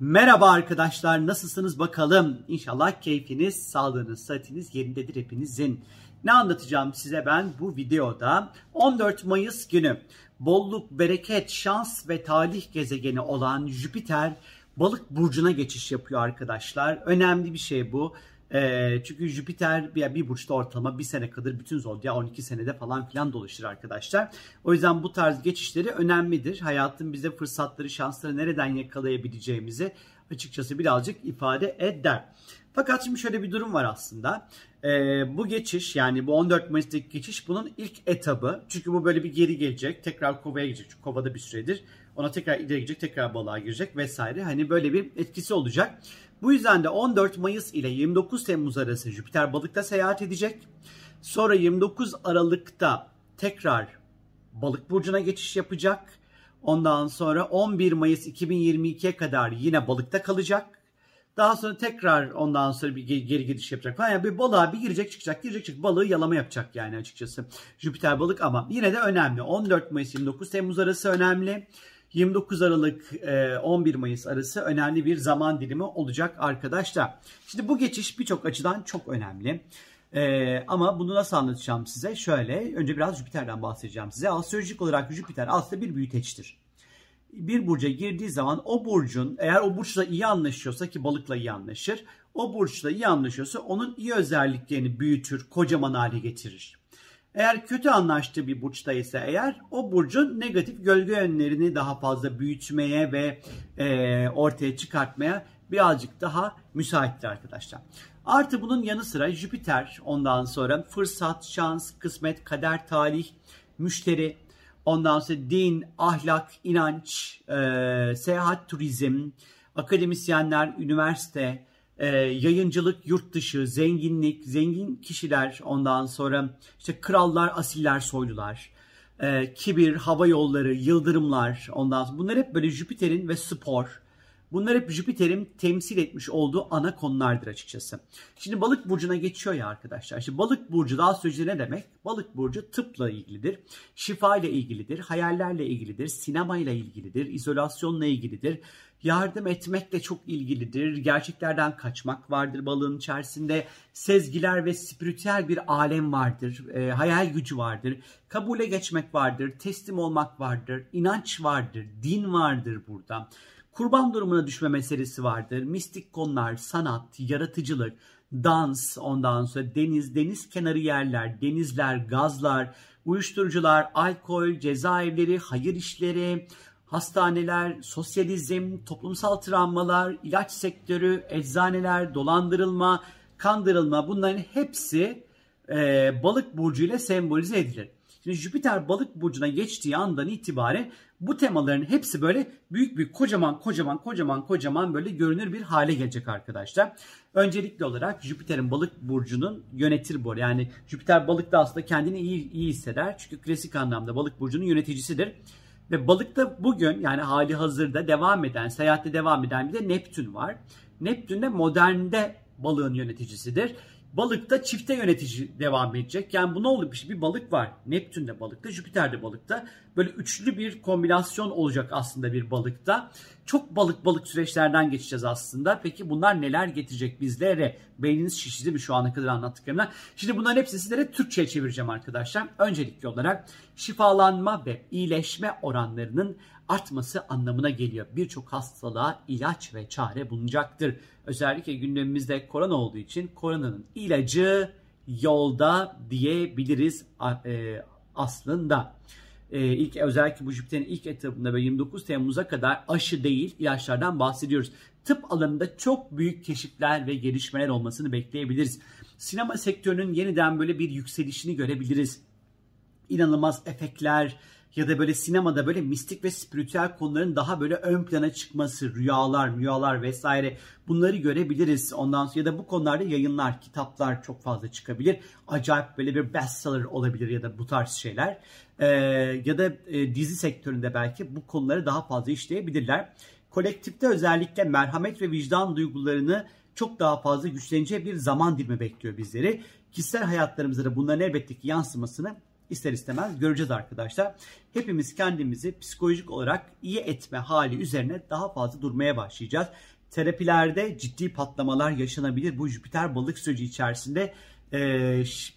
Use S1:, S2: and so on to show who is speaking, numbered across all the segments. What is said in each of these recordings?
S1: Merhaba arkadaşlar nasılsınız bakalım. İnşallah keyfiniz, sağlığınız, sıhhatiniz yerindedir hepinizin. Ne anlatacağım size ben bu videoda 14 Mayıs günü bolluk, bereket, şans ve talih gezegeni olan Jüpiter balık burcuna geçiş yapıyor arkadaşlar. Önemli bir şey bu. E, çünkü Jüpiter bir, bir burçta ortalama bir sene kadar bütün zodya 12 senede falan filan dolaşır arkadaşlar. O yüzden bu tarz geçişleri önemlidir. Hayatın bize fırsatları, şansları nereden yakalayabileceğimizi açıkçası birazcık ifade eder. Fakat şimdi şöyle bir durum var aslında. Ee, bu geçiş yani bu 14 Mayıs'taki geçiş bunun ilk etabı. Çünkü bu böyle bir geri gelecek. Tekrar kovaya gidecek. Çünkü kovada bir süredir. Ona tekrar ileri gidecek. Tekrar balığa girecek vesaire. Hani böyle bir etkisi olacak. Bu yüzden de 14 Mayıs ile 29 Temmuz arası Jüpiter balıkta seyahat edecek. Sonra 29 Aralık'ta tekrar balık burcuna geçiş yapacak. Ondan sonra 11 Mayıs 2022'ye kadar yine balıkta kalacak. Daha sonra tekrar ondan sonra bir geri gidiş yapacak falan. Yani bir balığa bir girecek çıkacak girecek çıkacak balığı yalama yapacak yani açıkçası. Jüpiter balık ama yine de önemli. 14 Mayıs 29 Temmuz arası önemli. 29 Aralık 11 e, Mayıs arası önemli bir zaman dilimi olacak arkadaşlar. Şimdi bu geçiş birçok açıdan çok önemli. Ee, ama bunu nasıl anlatacağım size? Şöyle, önce biraz Jüpiter'den bahsedeceğim size. Astrolojik olarak Jüpiter aslında bir büyüteçtir. Bir burca girdiği zaman o burcun eğer o burçla iyi anlaşıyorsa ki balıkla iyi anlaşır. O burçla iyi anlaşıyorsa onun iyi özelliklerini büyütür, kocaman hale getirir. Eğer kötü anlaştığı bir burçta ise eğer o burcun negatif gölge yönlerini daha fazla büyütmeye ve e, ortaya çıkartmaya birazcık daha müsaittir arkadaşlar. Artı bunun yanı sıra Jüpiter ondan sonra fırsat, şans, kısmet, kader, talih, müşteri, ondan sonra din, ahlak, inanç, e, seyahat, turizm, akademisyenler, üniversite, e, yayıncılık, yurt dışı, zenginlik, zengin kişiler ondan sonra işte krallar, asiller, soylular, e, kibir, hava yolları, yıldırımlar ondan sonra bunlar hep böyle Jüpiter'in ve spor, Bunlar hep Jüpiter'in temsil etmiş olduğu ana konulardır açıkçası. Şimdi balık burcuna geçiyor ya arkadaşlar. Şimdi balık burcu daha sözcüğü ne demek? Balık burcu tıpla ilgilidir, şifa ile ilgilidir, hayallerle ilgilidir, sinemayla ilgilidir, izolasyonla ilgilidir, yardım etmekle çok ilgilidir. Gerçeklerden kaçmak vardır balığın içerisinde. Sezgiler ve spiritüel bir alem vardır. E, hayal gücü vardır. Kabule geçmek vardır. Teslim olmak vardır. inanç vardır. Din vardır burada. Kurban durumuna düşme meselesi vardır. Mistik konular, sanat, yaratıcılık, dans, ondan sonra deniz, deniz kenarı yerler, denizler, gazlar, uyuşturucular, alkol, cezaevleri, hayır işleri, hastaneler, sosyalizm, toplumsal travmalar, ilaç sektörü, eczaneler, dolandırılma, kandırılma bunların hepsi e, balık burcu ile sembolize edilir. Şimdi Jüpiter balık burcuna geçtiği andan itibaren bu temaların hepsi böyle büyük büyük kocaman kocaman kocaman kocaman böyle görünür bir hale gelecek arkadaşlar. Öncelikli olarak Jüpiter'in balık burcunun yönetir bu. Yani Jüpiter balıkta aslında kendini iyi, iyi hisseder. Çünkü klasik anlamda balık burcunun yöneticisidir. Ve balıkta bugün yani hali hazırda devam eden, seyahatte devam eden bir de Neptün var. Neptün de modernde balığın yöneticisidir. Balıkta çifte yönetici devam edecek. Yani bu ne oldu? Bir balık var. Neptün de balıkta, Jüpiter de balıkta. Böyle üçlü bir kombinasyon olacak aslında bir balıkta. Çok balık balık süreçlerden geçeceğiz aslında. Peki bunlar neler getirecek bizlere? Beyniniz şişti mi şu ana kadar anlattıklarımdan? Şimdi bunların hepsini sizlere Türkçe'ye çevireceğim arkadaşlar. Öncelikli olarak şifalanma ve iyileşme oranlarının artması anlamına geliyor. Birçok hastalığa ilaç ve çare bulunacaktır. Özellikle gündemimizde korona olduğu için koronanın ilacı yolda diyebiliriz e, aslında. Ee, ilk özellikle bu Jüpiter'in ilk etabında ve 29 Temmuz'a kadar aşı değil ilaçlardan bahsediyoruz. Tıp alanında çok büyük keşifler ve gelişmeler olmasını bekleyebiliriz. Sinema sektörünün yeniden böyle bir yükselişini görebiliriz. İnanılmaz efektler, ya da böyle sinemada böyle mistik ve spiritüel konuların daha böyle ön plana çıkması, rüyalar, rüyalar vesaire bunları görebiliriz. Ondan sonra ya da bu konularda yayınlar, kitaplar çok fazla çıkabilir. Acayip böyle bir bestseller olabilir ya da bu tarz şeyler. Ee, ya da e, dizi sektöründe belki bu konuları daha fazla işleyebilirler. Kolektifte özellikle merhamet ve vicdan duygularını çok daha fazla güçleneceği bir zaman dilimi bekliyor bizleri. Kişisel hayatlarımızda da bunların elbette ki yansımasını ister istemez göreceğiz arkadaşlar. Hepimiz kendimizi psikolojik olarak iyi etme hali üzerine daha fazla durmaya başlayacağız. Terapilerde ciddi patlamalar yaşanabilir. Bu Jüpiter balık süreci içerisinde e,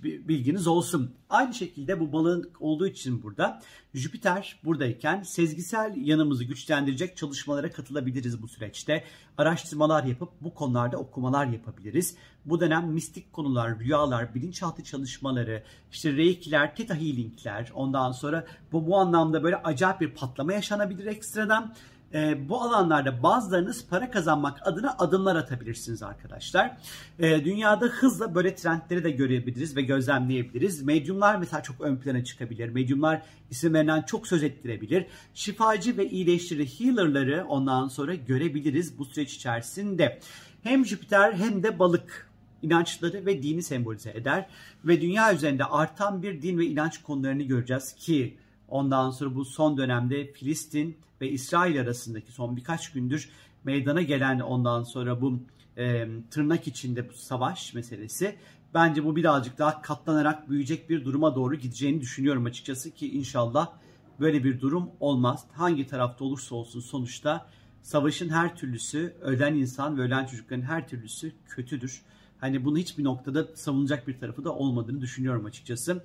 S1: bilginiz olsun. Aynı şekilde bu balığın olduğu için burada Jüpiter buradayken sezgisel yanımızı güçlendirecek çalışmalara katılabiliriz bu süreçte. Araştırmalar yapıp bu konularda okumalar yapabiliriz. Bu dönem mistik konular, rüyalar, bilinçaltı çalışmaları, işte reikiler, teta healingler ondan sonra bu, bu anlamda böyle acayip bir patlama yaşanabilir ekstradan e, bu alanlarda bazılarınız para kazanmak adına adımlar atabilirsiniz arkadaşlar. E, dünyada hızla böyle trendleri de görebiliriz ve gözlemleyebiliriz. Medyumlar mesela çok ön plana çıkabilir. Medyumlar isimlerinden çok söz ettirebilir. Şifacı ve iyileştirici healer'ları ondan sonra görebiliriz bu süreç içerisinde. Hem Jüpiter hem de balık inançları ve dini sembolize eder ve dünya üzerinde artan bir din ve inanç konularını göreceğiz ki ondan sonra bu son dönemde Filistin ve İsrail arasındaki son birkaç gündür meydana gelen ondan sonra bu e, tırnak içinde bu savaş meselesi bence bu birazcık daha katlanarak büyüyecek bir duruma doğru gideceğini düşünüyorum açıkçası ki inşallah böyle bir durum olmaz. Hangi tarafta olursa olsun sonuçta savaşın her türlüsü, ölen insan ve ölen çocukların her türlüsü kötüdür. Hani bunu hiçbir noktada savunacak bir tarafı da olmadığını düşünüyorum açıkçası.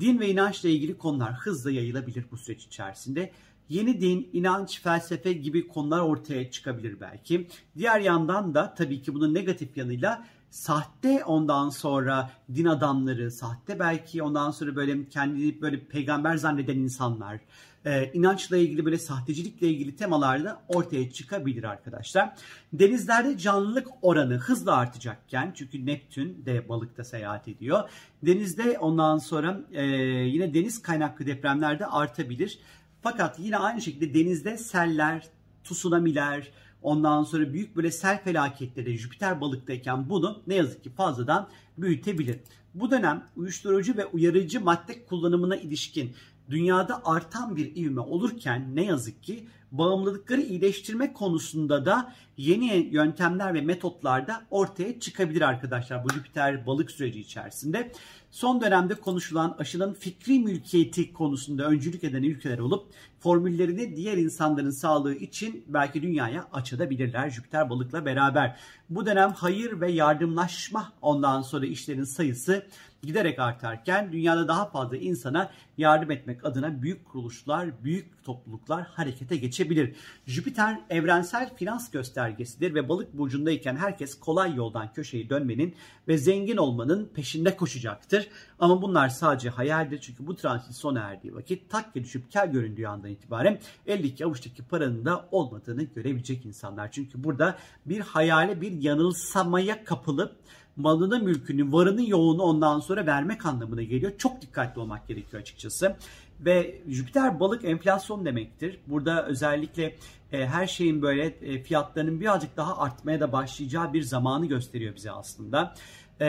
S1: Din ve inançla ilgili konular hızla yayılabilir bu süreç içerisinde. Yeni din, inanç, felsefe gibi konular ortaya çıkabilir belki. Diğer yandan da tabii ki bunun negatif yanıyla sahte ondan sonra din adamları, sahte belki ondan sonra böyle kendini böyle peygamber zanneden insanlar, e, inançla ilgili böyle sahtecilikle ilgili temalarda ortaya çıkabilir arkadaşlar. Denizlerde canlılık oranı hızla artacakken çünkü Neptün de balıkta seyahat ediyor. Denizde ondan sonra e, yine deniz kaynaklı depremlerde artabilir. Fakat yine aynı şekilde denizde seller, tsunamiler, ondan sonra büyük böyle sel felaketleri Jüpiter balıktayken bunu ne yazık ki fazladan büyütebilir. Bu dönem uyuşturucu ve uyarıcı madde kullanımına ilişkin dünyada artan bir ivme olurken ne yazık ki bağımlılıkları iyileştirme konusunda da yeni yöntemler ve metotlar da ortaya çıkabilir arkadaşlar bu Jüpiter balık süreci içerisinde. Son dönemde konuşulan aşının fikri mülkiyeti konusunda öncülük eden ülkeler olup formüllerini diğer insanların sağlığı için belki dünyaya açabilirler Jüpiter balıkla beraber. Bu dönem hayır ve yardımlaşma ondan sonra işlerin sayısı giderek artarken dünyada daha fazla insana yardım etmek adına büyük kuruluşlar, büyük topluluklar harekete geçebilir. Jüpiter evrensel finans göstergesidir ve balık burcundayken herkes kolay yoldan köşeyi dönmenin ve zengin olmanın peşinde koşacaktır. Ama bunlar sadece hayaldir çünkü bu transit sona erdiği vakit takke düşüp kel göründüğü andan itibaren eldeki avuçtaki paranın da olmadığını görebilecek insanlar. Çünkü burada bir hayale bir yanılsamaya kapılıp malını, mülkünü, varını, yoğunu ondan sonra vermek anlamına geliyor. Çok dikkatli olmak gerekiyor açıkçası. Ve Jüpiter balık enflasyon demektir. Burada özellikle e, her şeyin böyle e, fiyatlarının birazcık daha artmaya da başlayacağı bir zamanı gösteriyor bize aslında. E,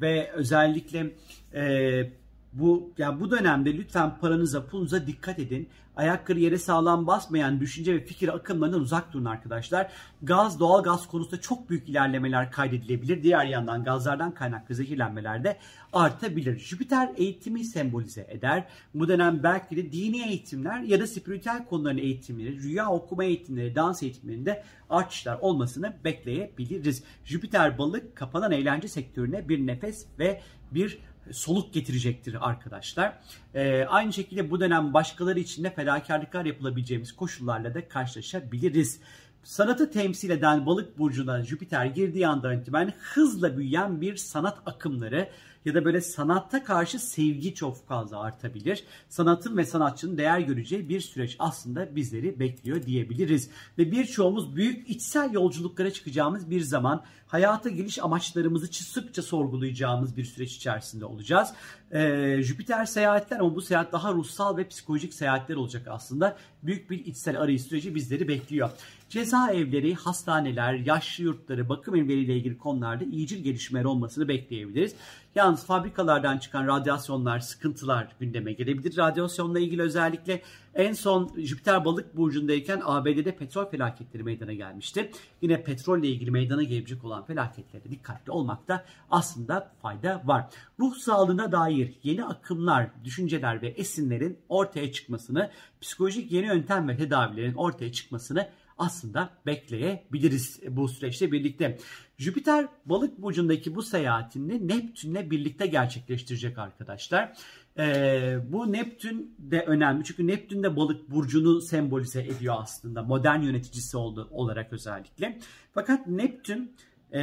S1: ve özellikle e, bu yani bu dönemde lütfen paranıza, pulunuza dikkat edin. Ayakları yere sağlam basmayan düşünce ve fikir akımlarından uzak durun arkadaşlar. Gaz, doğal gaz konusunda çok büyük ilerlemeler kaydedilebilir. Diğer yandan gazlardan kaynaklı zehirlenmeler de artabilir. Jüpiter eğitimi sembolize eder. Bu dönem belki de dini eğitimler ya da spiritüel konuların eğitimleri, rüya okuma eğitimleri, dans eğitimlerinde artışlar olmasını bekleyebiliriz. Jüpiter balık kapanan eğlence sektörüne bir nefes ve bir soluk getirecektir arkadaşlar. Ee, aynı şekilde bu dönem başkaları için de fedakarlıklar yapılabileceğimiz koşullarla da karşılaşabiliriz. Sanatı temsil eden balık burcuna Jüpiter girdiği andan itibaren hızla büyüyen bir sanat akımları ya da böyle sanatta karşı sevgi çok fazla artabilir. Sanatın ve sanatçının değer göreceği bir süreç aslında bizleri bekliyor diyebiliriz. Ve birçoğumuz büyük içsel yolculuklara çıkacağımız bir zaman hayata geliş amaçlarımızı sıkça sorgulayacağımız bir süreç içerisinde olacağız. Ee, Jüpiter seyahatler ama bu seyahat daha ruhsal ve psikolojik seyahatler olacak aslında. Büyük bir içsel arayış süreci bizleri bekliyor. Cezaevleri, hastaneler, yaşlı yurtları, bakım evleriyle ilgili konularda iyicil gelişmeler olmasını bekleyebiliriz. Yalnız fabrikalardan çıkan radyasyonlar, sıkıntılar gündeme gelebilir. Radyasyonla ilgili özellikle en son Jüpiter balık burcundayken ABD'de petrol felaketleri meydana gelmişti. Yine petrolle ilgili meydana gelecek olan felaketlerde dikkatli olmakta aslında fayda var. Ruh sağlığına dair yeni akımlar, düşünceler ve esinlerin ortaya çıkmasını, psikolojik yeni yöntem ve tedavilerin ortaya çıkmasını aslında bekleyebiliriz bu süreçte birlikte. Jüpiter balık burcundaki bu seyahatini Neptünle birlikte gerçekleştirecek arkadaşlar. Ee, bu Neptün de önemli çünkü Neptün de balık burcunu sembolize ediyor aslında modern yöneticisi oldu, olarak özellikle. Fakat Neptün e,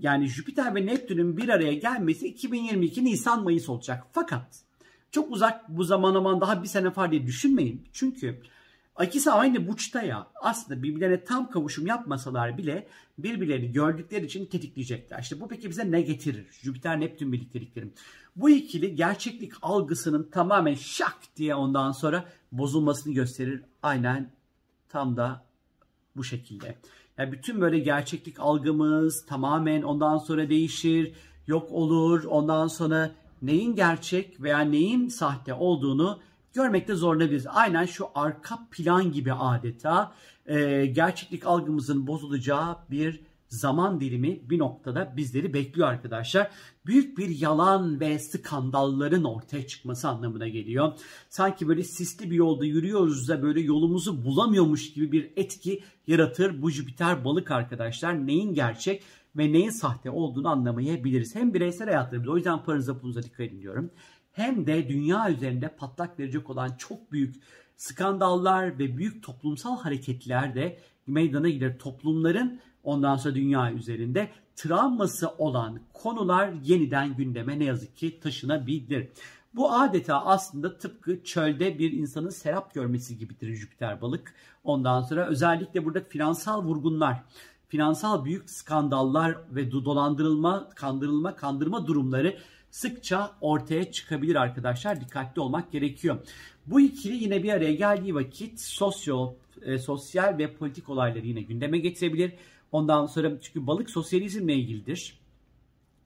S1: yani Jüpiter ve Neptün'ün bir araya gelmesi 2022 Nisan-Mayıs olacak. Fakat çok uzak bu zaman aman daha bir sene var diye düşünmeyin. Çünkü İkisi aynı burçta ya. Aslında birbirlerine tam kavuşum yapmasalar bile birbirlerini gördükleri için tetikleyecekler. İşte bu peki bize ne getirir? Jüpiter Neptün birlikteliklerim. Bu ikili gerçeklik algısının tamamen şak diye ondan sonra bozulmasını gösterir. Aynen tam da bu şekilde. Yani bütün böyle gerçeklik algımız tamamen ondan sonra değişir, yok olur. Ondan sonra neyin gerçek veya neyin sahte olduğunu görmekte zorlanabiliriz. Aynen şu arka plan gibi adeta e, gerçeklik algımızın bozulacağı bir zaman dilimi bir noktada bizleri bekliyor arkadaşlar. Büyük bir yalan ve skandalların ortaya çıkması anlamına geliyor. Sanki böyle sisli bir yolda yürüyoruz da böyle yolumuzu bulamıyormuş gibi bir etki yaratır bu Jüpiter balık arkadaşlar. Neyin gerçek ve neyin sahte olduğunu anlamayabiliriz. Hem bireysel hayatlarımızda o yüzden paranıza pulunuza dikkat edin diyorum hem de dünya üzerinde patlak verecek olan çok büyük skandallar ve büyük toplumsal hareketler de meydana gelir. Toplumların ondan sonra dünya üzerinde travması olan konular yeniden gündeme ne yazık ki taşınabilir. Bu adeta aslında tıpkı çölde bir insanın serap görmesi gibidir Jüpiter balık. Ondan sonra özellikle burada finansal vurgunlar, finansal büyük skandallar ve dolandırılma, kandırılma, kandırma durumları sıkça ortaya çıkabilir arkadaşlar. Dikkatli olmak gerekiyor. Bu ikili yine bir araya geldiği vakit sosyo, e, sosyal ve politik olayları yine gündeme getirebilir. Ondan sonra çünkü balık sosyalizmle ilgilidir.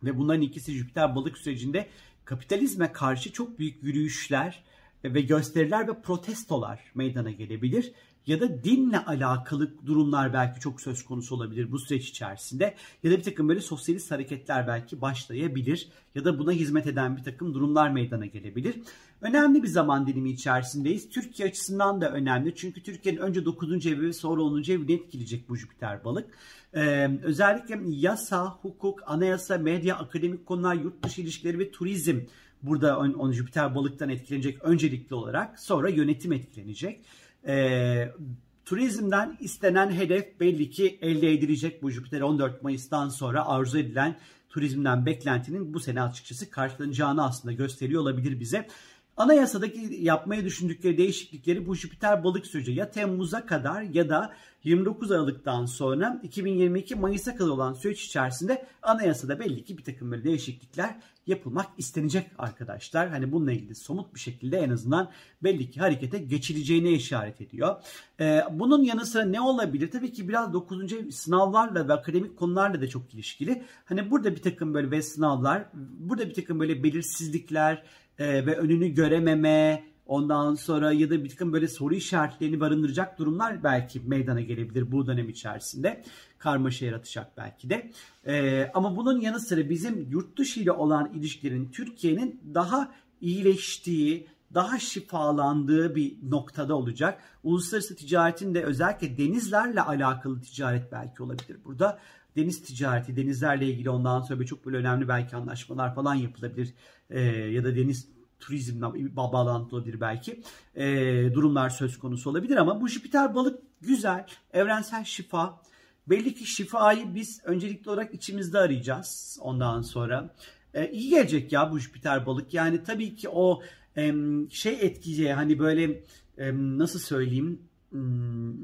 S1: Ve bunların ikisi Jüpiter balık sürecinde kapitalizme karşı çok büyük yürüyüşler ve gösteriler ve protestolar meydana gelebilir ya da dinle alakalı durumlar belki çok söz konusu olabilir bu süreç içerisinde ya da bir takım böyle sosyalist hareketler belki başlayabilir ya da buna hizmet eden bir takım durumlar meydana gelebilir. Önemli bir zaman dilimi içerisindeyiz. Türkiye açısından da önemli çünkü Türkiye'nin önce 9. evi ve sonra 10. evini etkileyecek bu Jüpiter balık. Ee, özellikle yasa, hukuk, anayasa, medya, akademik konular, yurt dışı ilişkileri ve turizm burada on Jüpiter balıktan etkilenecek öncelikli olarak sonra yönetim etkilenecek. E, turizmden istenen hedef belli ki elde edilecek bu Jüpiter 14 Mayıs'tan sonra arzu edilen turizmden beklentinin bu sene açıkçası karşılanacağını aslında gösteriyor olabilir bize. Anayasadaki yapmayı düşündükleri değişiklikleri bu Jüpiter balık süreci ya Temmuz'a kadar ya da 29 Aralık'tan sonra 2022 Mayıs'a kadar olan süreç içerisinde anayasada belli ki bir takım böyle değişiklikler yapılmak istenecek arkadaşlar. Hani bununla ilgili somut bir şekilde en azından belli ki harekete geçileceğine işaret ediyor. Ee, bunun yanı sıra ne olabilir? Tabii ki biraz 9. sınavlarla ve akademik konularla da çok ilişkili. Hani burada bir takım böyle ve sınavlar, burada bir takım böyle belirsizlikler e, ve önünü görememe, Ondan sonra ya da bir takım böyle soru işaretlerini barındıracak durumlar belki meydana gelebilir bu dönem içerisinde. Karmaşa yaratacak belki de. Ee, ama bunun yanı sıra bizim yurt dışı ile olan ilişkilerin Türkiye'nin daha iyileştiği, daha şifalandığı bir noktada olacak. Uluslararası ticaretin de özellikle denizlerle alakalı ticaret belki olabilir burada. Deniz ticareti, denizlerle ilgili ondan sonra çok böyle önemli belki anlaşmalar falan yapılabilir. Ee, ya da deniz turizmle bağlantılı olabilir belki e, durumlar söz konusu olabilir ama bu Jüpiter balık güzel, evrensel şifa. Belli ki şifayı biz öncelikli olarak içimizde arayacağız ondan sonra. E, iyi gelecek ya bu Jüpiter balık. Yani tabii ki o e, şey etkileyeceği hani böyle e, nasıl söyleyeyim hmm,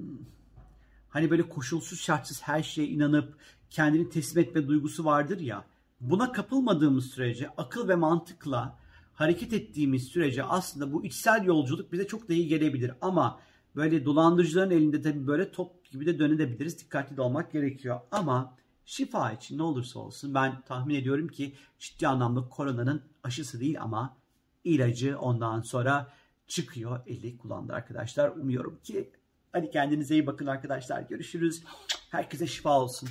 S1: hani böyle koşulsuz şartsız her şeye inanıp kendini teslim etme duygusu vardır ya. Buna kapılmadığımız sürece akıl ve mantıkla hareket ettiğimiz sürece aslında bu içsel yolculuk bize çok da iyi gelebilir. Ama böyle dolandırıcıların elinde tabii böyle top gibi de dönebiliriz. Dikkatli de olmak gerekiyor. Ama şifa için ne olursa olsun ben tahmin ediyorum ki ciddi anlamda koronanın aşısı değil ama ilacı ondan sonra çıkıyor eli kullandı arkadaşlar. Umuyorum ki hadi kendinize iyi bakın arkadaşlar. Görüşürüz. Herkese şifa olsun.